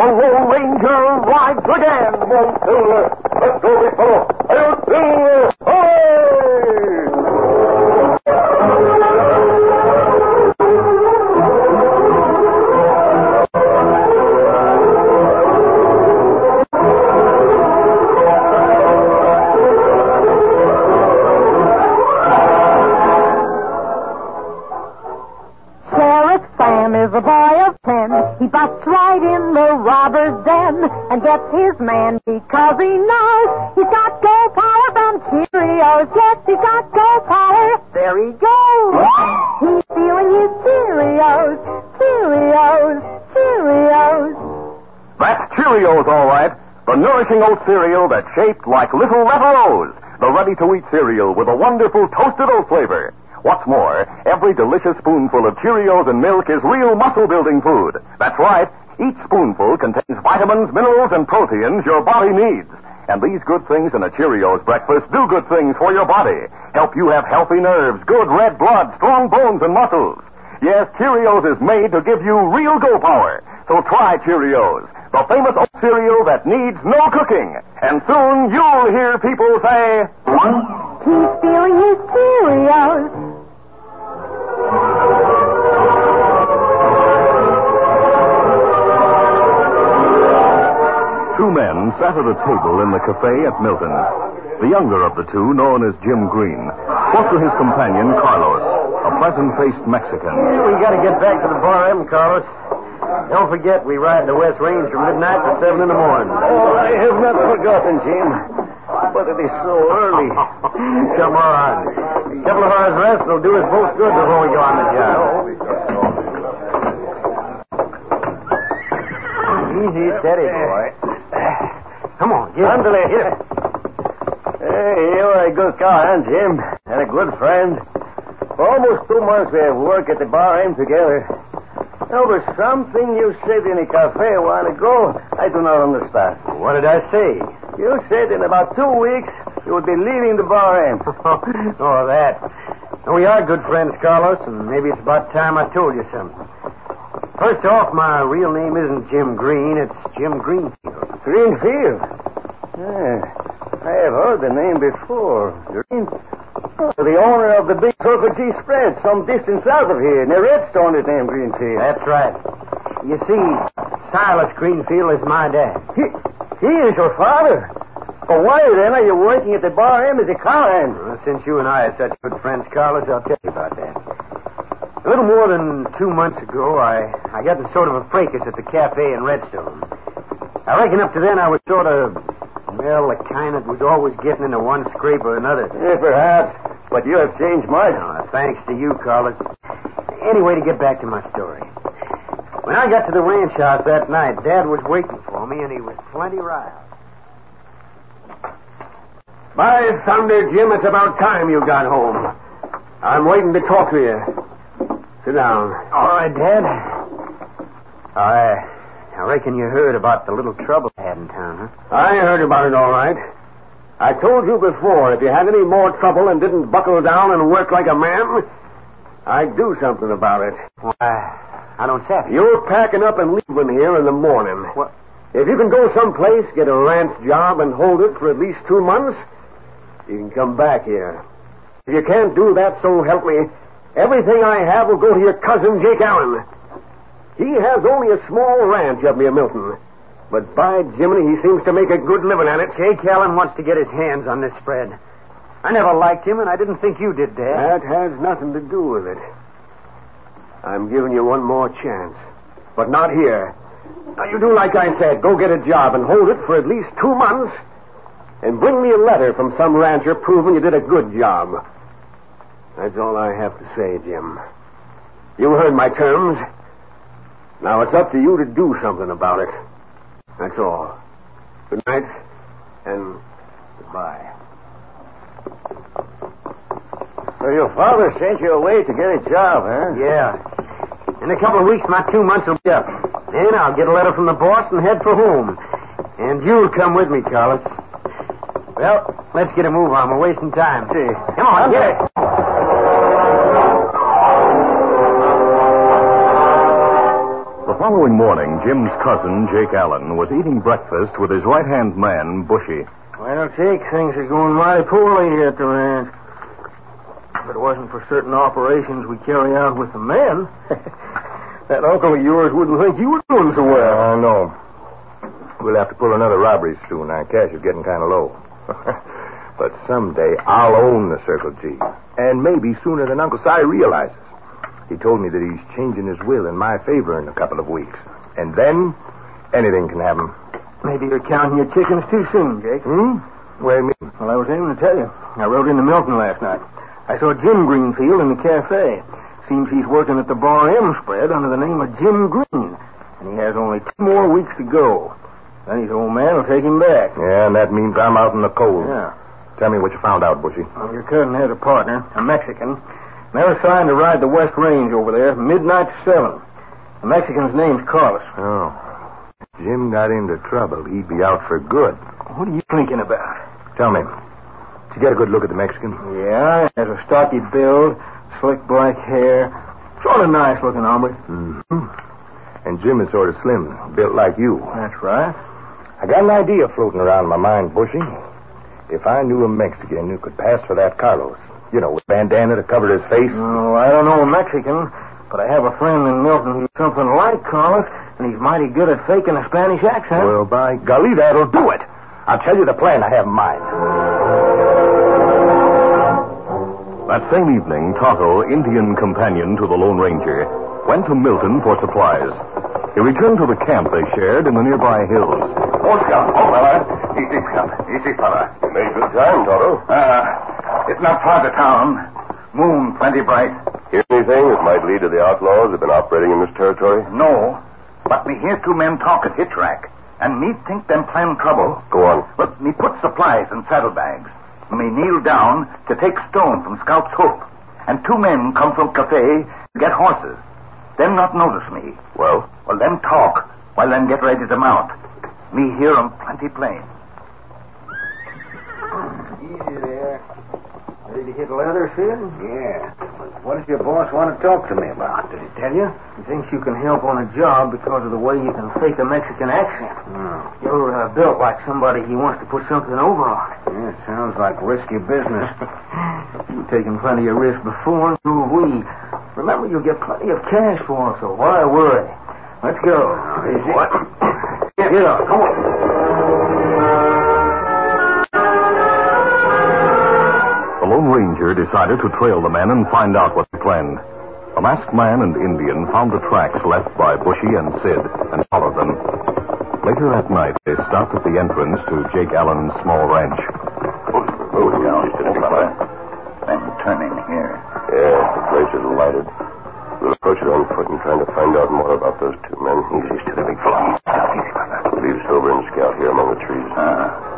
The Lone Ranger rides again. Whoa, Silver. Let's go, big fellow. Hail, Silver. Hey! The robber's den and gets his man because he knows he's got go power from Cheerios. Yes, he's got go power. There he goes. He's feeling his Cheerios, Cheerios, Cheerios. That's Cheerios, all right. The nourishing oat cereal that's shaped like little red O's. The ready-to-eat cereal with a wonderful toasted oat flavor. What's more, every delicious spoonful of Cheerios and milk is real muscle-building food. That's right. Each spoonful contains vitamins, minerals, and proteins your body needs. And these good things in a Cheerios breakfast do good things for your body. Help you have healthy nerves, good red blood, strong bones, and muscles. Yes, Cheerios is made to give you real go power. So try Cheerios, the famous oat cereal that needs no cooking. And soon you'll hear people say, He's feeling his Cheerios. Two men sat at a table in the cafe at Milton. The younger of the two, known as Jim Green, spoke to his companion, Carlos, a pleasant-faced Mexican. We gotta get back to the bar, M, Carlos. Don't forget, we ride the West Range from midnight to seven in the morning. Oh, I have not forgotten, Jim. But it is so early. Come on. A couple of hours rest will do us both good before we go on the job. Easy, steady, boy. Come on, get Andale. Hit it. Hey, you're a good cowhand, Jim, and a good friend. For almost two months we have worked at the Bar M together. There was something you said in a cafe a while ago I do not understand. What did I say? You said in about two weeks you would be leaving the Bar M. oh, that. We are good friends, Carlos, and maybe it's about time I told you something. First off, my real name isn't Jim Green, it's Jim Greenfield. Greenfield. Yeah, I have heard the name before. Green. Oh, the owner of the big Circle G spread some distance south of here, near Redstone is named Greenfield. That's right. You see, Silas Greenfield is my dad. He, he is your father. Well, why then are you working at the bar M as a cowhand? Well, since you and I are such good friends, Carlos, I'll tell you about that. A little more than two months ago, I, I got in sort of a fracas at the cafe in Redstone. I reckon up to then I was sort of, well, the kind that was always getting into one scrape or another. Yeah, perhaps. But you have changed much. Now, thanks to you, Carlos. Anyway, to get back to my story. When I got to the ranch house that night, Dad was waiting for me, and he was plenty riled. By thunder, Jim, it's about time you got home. I'm waiting to talk to you. Sit down. All right, Dad. I, I reckon you heard about the little trouble I had in town, huh? I heard about it all right. I told you before, if you had any more trouble and didn't buckle down and work like a man, I'd do something about it. Why, I don't say. You're packing up and leaving here in the morning. What? If you can go someplace, get a ranch job, and hold it for at least two months, you can come back here. If you can't do that, so help me, everything I have will go to your cousin, Jake Allen. He has only a small ranch up near Milton. But by Jiminy, he seems to make a good living at it. Jake Allen wants to get his hands on this spread. I never liked him, and I didn't think you did, Dad. That has nothing to do with it. I'm giving you one more chance. But not here. Now, you do like I said. Go get a job and hold it for at least two months. And bring me a letter from some rancher proving you did a good job. That's all I have to say, Jim. You heard my terms. Now it's up to you to do something about it. That's all. Good night and goodbye. So your father sent you away to get a job, huh? Yeah. In a couple of weeks, my two months will be up. Then I'll get a letter from the boss and head for home. And you'll come with me, Carlos. Well, let's get a move on. We're wasting time. See. Come on, get it. Following morning, Jim's cousin, Jake Allen, was eating breakfast with his right hand man, Bushy. Well, Jake, things are going mighty poorly here at the ranch. If it wasn't for certain operations we carry out with the men, that uncle of yours wouldn't think you were doing so well. Oh, I know. We'll have to pull another robbery soon. Our cash is getting kind of low. but someday I'll own the Circle G. And maybe sooner than Uncle Si realizes. He told me that he's changing his will in my favor in a couple of weeks. And then anything can happen. Maybe you're counting your chickens too soon, Jake. Hmm? What do you mean? Well, I was aiming to tell you. I rode into Milton last night. I saw Jim Greenfield in the cafe. Seems he's working at the Bar M spread under the name of Jim Green. And he has only two more weeks to go. Then his old man will take him back. Yeah, and that means I'm out in the cold. Yeah. Tell me what you found out, Bushy. Well, your cousin has a partner, a Mexican. They're assigned to ride the West Range over there, midnight to seven. The Mexican's name's Carlos. Oh. Jim got into trouble, he'd be out for good. What are you thinking about? Tell me, did you get a good look at the Mexican? Yeah, he has a stocky build, slick black hair, sort of nice looking hombre. Mm-hmm. And Jim is sort of slim, built like you. That's right. I got an idea floating around my mind, Bushy. If I knew a Mexican who could pass for that Carlos, you know, with bandana to cover his face. Oh, I don't know a Mexican, but I have a friend in Milton who's something like Carlos, and he's mighty good at faking a Spanish accent. Well, by golly, that'll do it. I'll tell you the plan I have in mind. That same evening, Tonto, Indian companion to the Lone Ranger, went to Milton for supplies. He returned to the camp they shared in the nearby hills. Oh, Scout. Oh, fella. Easy, Scout. Easy, fella. You made good time, Tonto. Uh, it's not far to town. Moon plenty bright. Hear anything that might lead to the outlaws that have been operating in this territory? No. But me hear two men talk at hitch rack. And me think them plan trouble. Go on. But me put supplies in saddlebags. Me kneel down to take stone from Scout's hook. And two men come from cafe to get horses. Them not notice me. Well? Well, them talk while them get ready to mount. Me hear 'em plenty plain. Easy there. Ready to hit leather, Sid? Yeah. What does your boss want to talk to me about? Did he tell you? He thinks you can help on a job because of the way you can fake a Mexican accent. You're uh, built like somebody he wants to put something over on. Yeah, sounds like risky business. You've taken plenty of risk before, and so have we. Remember, you'll get plenty of cash for it, so why worry? Let's go. Easy. What? Get up. Come on. The Lone Ranger decided to trail the men and find out what they planned. The masked man and Indian found the tracks left by Bushy and Sid and followed them. Later that night, they stopped at the entrance to Jake Allen's small ranch. Oh, down, fella. Then turn in here. Yeah, the place is lighted. We'll approach it on foot and try to find out more about those two men. Easy to the big fella. Easy, fella. Leave Silver and Scout here among the trees. Uh,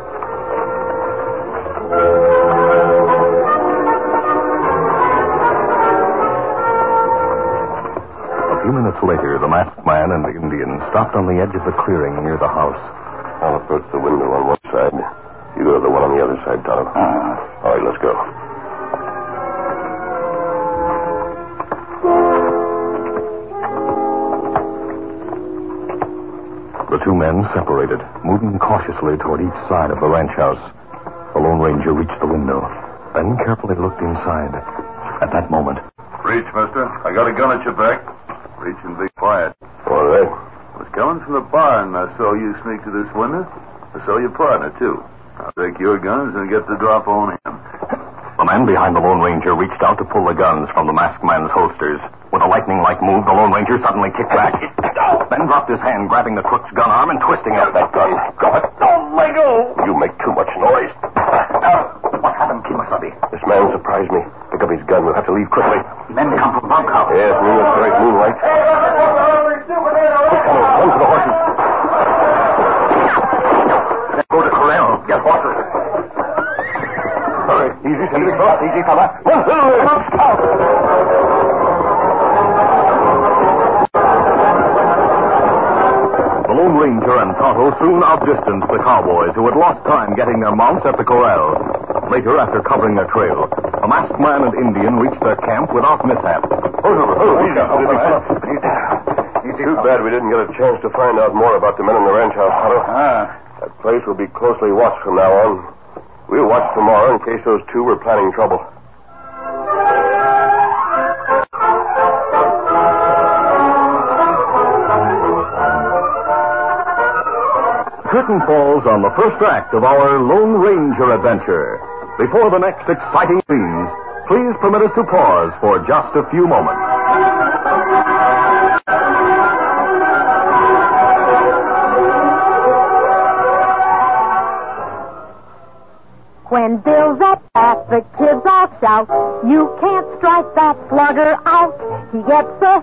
few minutes later, the masked man and the Indian stopped on the edge of the clearing near the house. I'll approach the window on one side. You go to the one on the other side, Tonto. uh, All right, let's go. The two men separated, moving cautiously toward each side of the ranch house. The Lone Ranger reached the window, then carefully looked inside. At that moment, Reach, mister. I got a gun at your back. Reach and be quiet. All right. are they? was coming from the barn. I saw you sneak to this window. I saw your partner, too. I'll take your guns and get the drop on him. The man behind the Lone Ranger reached out to pull the guns from the masked man's holsters. With a lightning like move, the Lone Ranger suddenly kicked back. then dropped his hand, grabbing the crook's gun arm and twisting it. That gun. Go it. Don't let go. You make too much noise. What happened, Kemosabe? This man surprised me. Pick up his gun. We'll have to leave quickly. Men come from bunkhouse. Yes, moonlit, bright moonlight. Quick, fellows, run for the horses. Let's go to corral. Get horses. Hurry. Easy, steady, cross. Easy, fella. Run, Silver. The Lone Ranger and Tonto soon outdistanced the cowboys who had lost time getting their mounts at the corral. Later, after covering their trail, a masked man and Indian reached their camp without mishap. Oh, easy, steady, fella. Too bad we didn't get a chance to find out more about the men in the ranch house, Tonto. Ah. That place will be closely watched from now on. We'll watch tomorrow in case those two were planning trouble. Curtain falls on the first act of our Lone Ranger adventure. Before the next exciting scenes, permit us to pause for just a few moments. When Bill's up at the kids all shout, you can't strike that slugger out. He gets a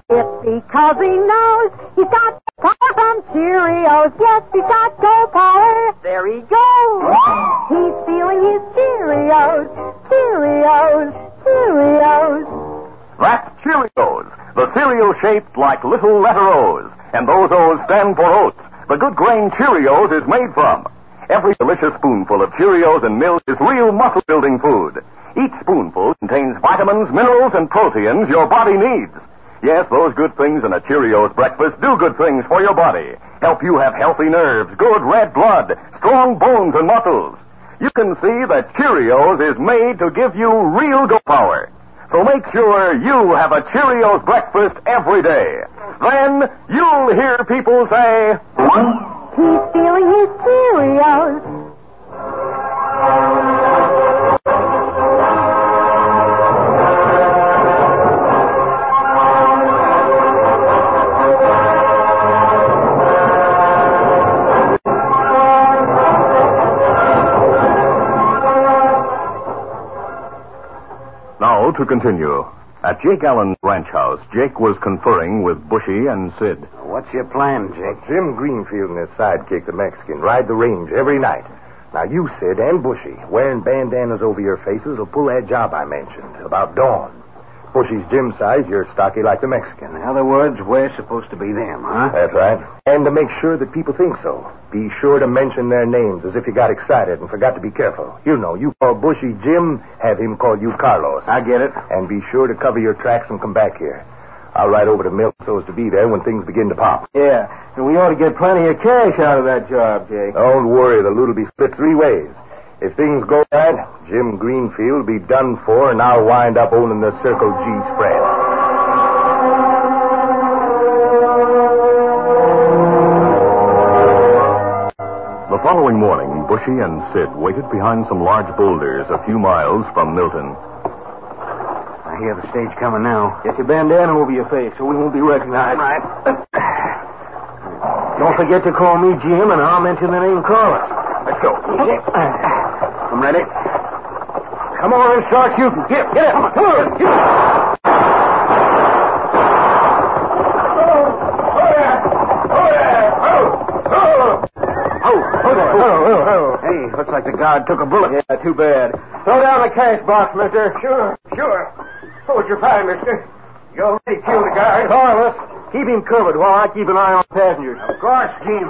Cheerios, the cereal shaped like little letter O's. And those O's stand for oats. The good grain Cheerios is made from. Every delicious spoonful of Cheerios and milk is real muscle building food. Each spoonful contains vitamins, minerals, and proteins your body needs. Yes, those good things in a Cheerios breakfast do good things for your body. Help you have healthy nerves, good red blood, strong bones and muscles. You can see that Cheerios is made to give you real go power. So make sure you have a Cheerios breakfast every day. Then you'll hear people say, He's feeling his Cheerios. To continue. At Jake Allen's ranch house, Jake was conferring with Bushy and Sid. What's your plan, Jake? Jim Greenfield and his sidekick, the Mexican, ride the range every night. Now, you, Sid, and Bushy, wearing bandanas over your faces, will pull that job I mentioned about dawn. Bushy's Jim size, you're stocky like the Mexican. In other words, we're supposed to be them, huh? That's right. And to make sure that people think so, be sure to mention their names as if you got excited and forgot to be careful. You know, you call Bushy Jim, have him call you Carlos. I get it. And be sure to cover your tracks and come back here. I'll ride over to Mill so as to be there when things begin to pop. Yeah, and we ought to get plenty of cash out of that job, Jake. Don't worry, the loot'll be split three ways. If things go right, Jim Greenfield will be done for, and I'll wind up owning the Circle G spread. The following morning, Bushy and Sid waited behind some large boulders a few miles from Milton. I hear the stage coming now. Get your bandana over your face so we won't be recognized. Right. Don't forget to call me Jim, and I'll mention the name Carlos. Let's go. I'm ready. Come on and start shooting. Get, get it. Come on, come on. Oh, oh. Oh, oh, oh. Hey, looks like the guard took a bullet. Yeah, too bad. Throw down the cash box, mister. Sure, sure. Hold your fire, mister. You already killed the guard. Carlos, keep him covered while I keep an eye on passengers. Of course, Jim.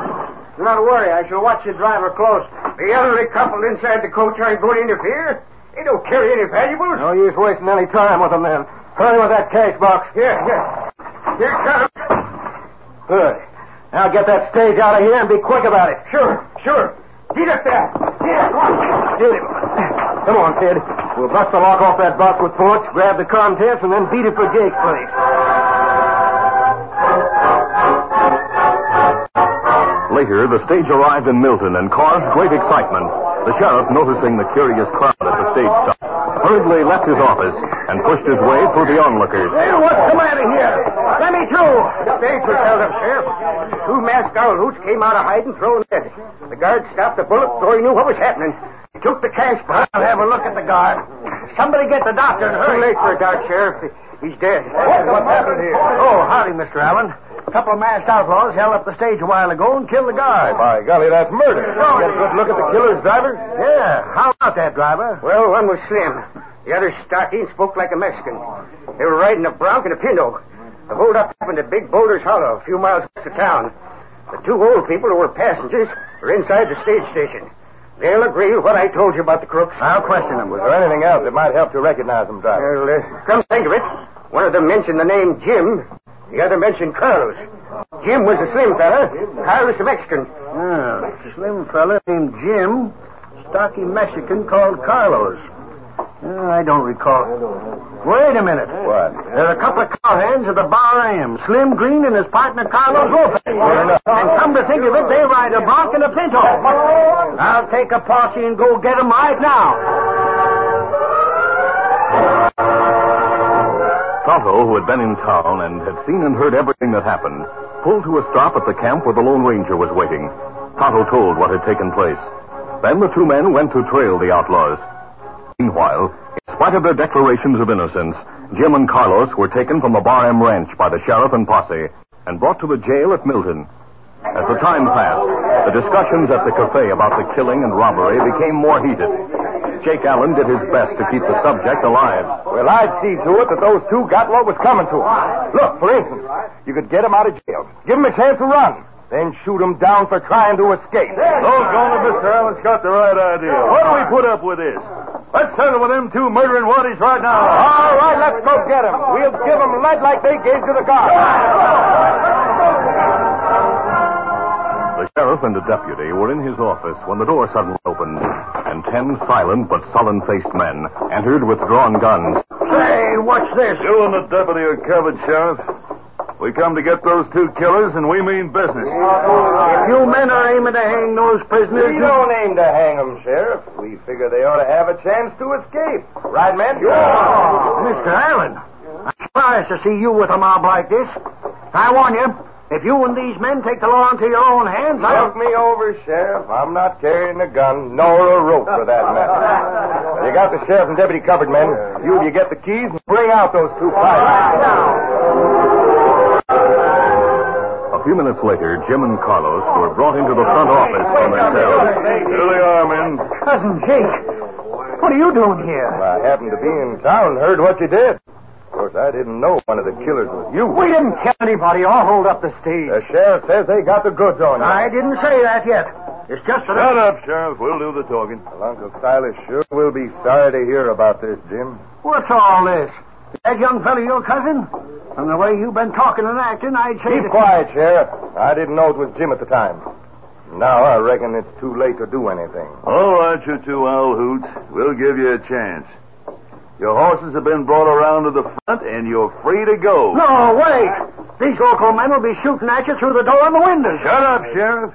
Do not worry. I shall watch the driver close. The elderly couple inside the coach aren't going to interfere. They don't carry any valuables. No use wasting any time with them, then. Hurry with that cash box. Here, here. Here comes. Good. Now get that stage out of here and be quick about it. Sure, sure. Get up there. Here, come on. Steal him. Come on, Sid. We'll bust the lock off that box with bullets, grab the contents, and then beat it for Jake's place. Later, the stage arrived in Milton and caused great excitement. The sheriff, noticing the curious crowd at the stage stop, hurriedly left his office and pushed his way through the onlookers. Hey, what's the matter here? Let me too. The stage was held up, Sheriff. Two masked hoots came out of hiding, throwing lead. The guard stopped the bullet before he knew what was happening. He took the cash box. I'll have a look at the guard. Somebody get the doctor and hurry. Too late for a dark, Sheriff. He's dead. What, happened here? Oh, howdy, Mr. Allen. A couple of masked outlaws held up the stage a while ago and killed the guard. By golly, that's murder. Get a good look at the killer's driver? Yeah, how about that, driver? Well, one was slim. The other stocky and spoke like a Mexican. They were riding a bronc and a pinto. The holdup happened at Big Boulders Hollow, a few miles west of town. The two old people who were passengers were inside the stage station. They'll agree with what I told you about the crooks. I'll question them. Was there anything else that might help to recognize them, driver? Well, uh, come think of it, one of them mentioned the name Jim. The other mentioned Carlos. Jim was a slim fella. Carlos a Mexican. Ah, slim fella named Jim, stocky Mexican called Carlos. Uh, I don't recall. Wait a minute. What? There are a couple of cowhands at the Bar M. Slim Green and his partner Carlos Lopez. And come to think of it, they ride a bronc and a pinto. I'll take a posse and go get 'em right now. Tonto, who had been in town and had seen and heard everything that happened, pulled to a stop at the camp where the Lone Ranger was waiting. Tonto told what had taken place. Then the two men went to trail the outlaws. Meanwhile, in spite of their declarations of innocence, Jim and Carlos were taken from the Bar M Ranch by the sheriff and posse and brought to the jail at Milton. As the time passed, the discussions at the cafe about the killing and robbery became more heated. Jake Allen did his best to keep the subject alive. Well, I'd see to it that those two got what was coming to them. Look, for instance, you could get them out of jail, give them a chance to run, then shoot them down for trying to escape. Doggone it, Mr. Allen's got the right idea. What do we put up with this? Let's settle with them two murdering waddies right now. All right, let's go get them. We'll give them lead like they gave to the guard. The sheriff and a deputy were in his office when the door suddenly opened, and ten silent but sullen-faced men entered with drawn guns. Say, what's this? You and the deputy are covered, Sheriff. We come to get those two killers, and we mean business. You men are aiming to hang those prisoners, We don't aim to hang them, Sheriff. We figure they ought to have a chance to escape. Right, men? Yeah. Mr. Allen, I'm surprised to see you with a mob like this. I warn you, if you and these men take the law into your own hands, I'll... Look me over, Sheriff. I'm not carrying a gun, nor a rope for that matter. You got the sheriff and deputy covered, men. You, you get the keys and bring out those two pilots. A few minutes later, Jim and Carlos were brought into the front office from their cells. Here they are, men. Cousin Jake, what are you doing here? I happened to be in town and heard what you did. Of course, I didn't know one of the killers was you. We didn't kill anybody or hold up the stage. The sheriff says they got the goods on you. I didn't say that yet. It's just that... Shut up, Sheriff. We'll do the talking. Well, Uncle Silas sure will be sorry to hear about this, Jim. What's all this? That young fellow your cousin? From the way you've been talking and acting, I'd say Keep that... quiet, Sheriff. I didn't know it was Jim at the time. Now I reckon it's too late to do anything. Oh, All right, you two owl hoots. We'll give you a chance. Your horses have been brought around to the front, and you're free to go. No, wait! These local men will be shooting at you through the door and the windows. Shut up, Sheriff.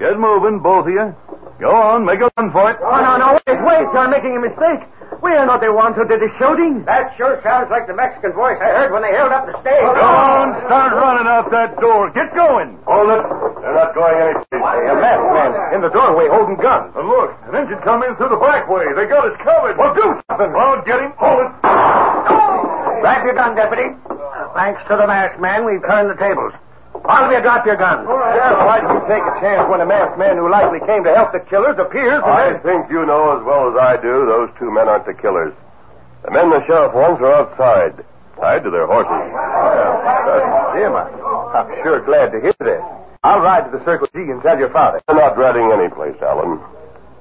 Get moving, both of you. Go on, make a run for it. Oh, no, no, wait, wait. You're making a mistake. We are not the ones who did the shooting. That sure sounds like the Mexican voice I heard when they held up the stage. Go on, start running out that door. Get going. Hold it. They're not going any place. Hey, a masked man in the doorway holding guns. And look, an engine come in through the back way. They got us covered. Well, do something. Well, get him. Hold it. Grab your gun, deputy. Thanks to the masked man, we've turned the tables. You drop your guns. Sheriff, why did you take a chance when a masked man who likely came to help the killers appears? I think you know as well as I do those two men aren't the killers. The men the sheriff wants are outside, tied to their horses. Jim, I, I'm sure glad to hear this. I'll ride to the Circle G and tell your father. They're not riding any place, Allen.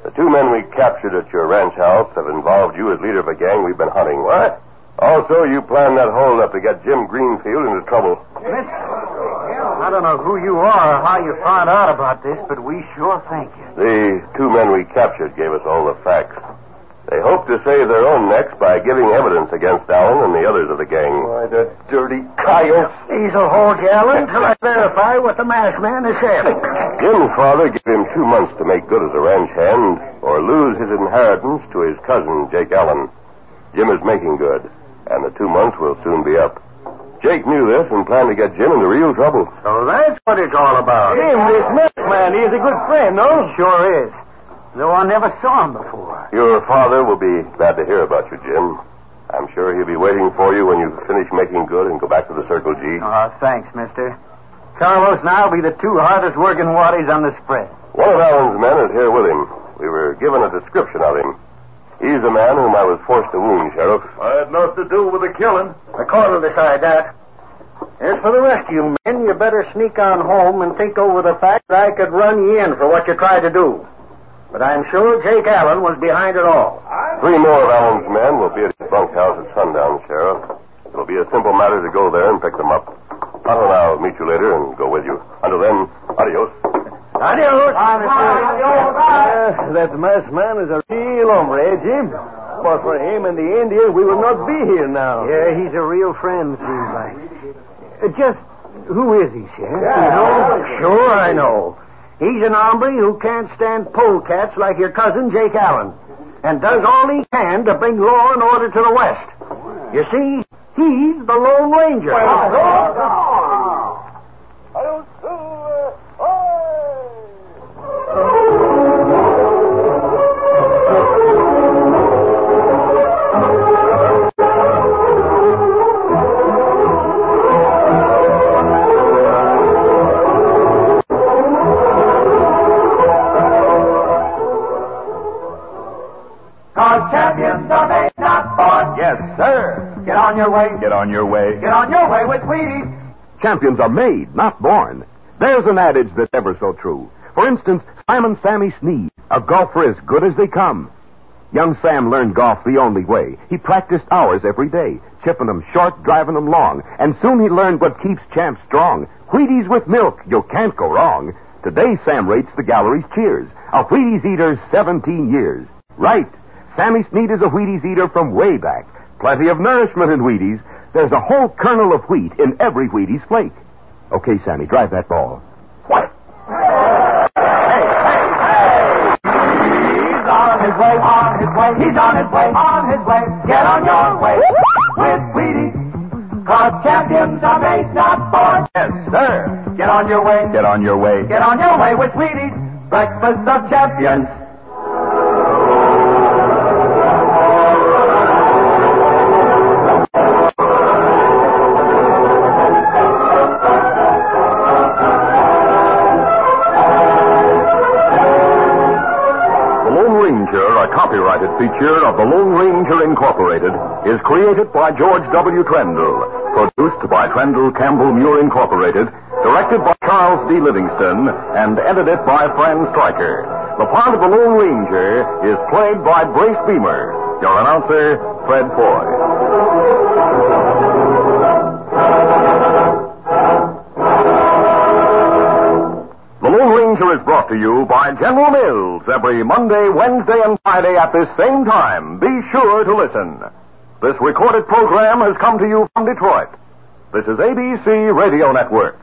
The two men we captured at your ranch house have involved you as leader of a gang we've been hunting. What? Also, you planned that holdup to get Jim Greenfield into trouble. I don't know who you are or how you found out about this, but we sure thank you. The two men we captured gave us all the facts. They hope to save their own necks by giving evidence against Allen and the others of the gang. Why, the dirty coyotes. These'll hold you, Allen, till I verify what the masked man has said. Jim's father gave him two months to make good as a ranch hand or lose his inheritance to his cousin, Jake Allen. Jim is making good, and the two months will soon be up. Jake knew this and planned to get Jim into real trouble. So that's what it's all about. Jim, this masked man, he's a good friend, no? Sure is. Though I never saw him before. Your father will be glad to hear about you, Jim. I'm sure he'll be waiting for you when you finish making good and go back to the Circle G. Oh, thanks, mister. Carlos and I'll be the two hardest working waddies on the spread. One of Allen's men is here with him. We were given a description of him. He's the man whom I was forced to wound, Sheriff. I had nothing to do with the killing. The court will decide that. As for the rest of you men, you better sneak on home and think over the fact that I could run you in for what you tried to do. But I'm sure Jake Allen was behind it all. Three more of Allen's men will be at his bunkhouse at sundown, Sheriff. It'll be a simple matter to go there and pick them up. Tonto and I'll meet you later and go with you. Until then, adios. Adios. Uh, that masked man is a real hombre, eh, Jim? But for him and the Indian, we would not be here now. Yeah, he's a real friend, seems like. Uh, just who is he, Sheriff? You know? Sure, I know. He's an hombre who can't stand polecats like your cousin Jake Allen, and does all he can to bring law and order to the West. You see, he's the Lone Ranger. Cause way. Get on your way. Get on your way with Wheaties. Champions are made, not born. There's an adage that's ever so true. For instance, Slammin' Sammy Snead, a golfer as good as they come. Young Sam learned golf the only way. He practiced hours every day, chipping them short, driving them long, and soon he learned what keeps champs strong. Wheaties with milk, you can't go wrong. Today, Sam rates the gallery's cheers. A Wheaties eater 17 years. Right. Sammy Snead is a Wheaties eater from way back. Plenty of nourishment in Wheaties. There's a whole kernel of wheat in every Wheaties flake. Okay, Sammy, drive that ball. What? Hey, hey, hey! He's on his way, on his way, he's on his way, on his way. Get on your way with Wheaties. Cause champions are made, not born. Yes, sir. Get on your way, Get on your way. get on your way with Wheaties. Breakfast of champions. A copyrighted feature of the Lone Ranger Incorporated, is created by George W. Trendle, produced by Trendle Campbell Muir Incorporated, directed by Charles D. Livingston, and edited by Fran Stryker. The part of the Lone Ranger is played by Brace Beemer. Your announcer, Fred Foy. Brought to you by General Mills every Monday, Wednesday, and Friday at this same time. Be sure to listen. This recorded program has come to you from Detroit. This is ABC Radio Network.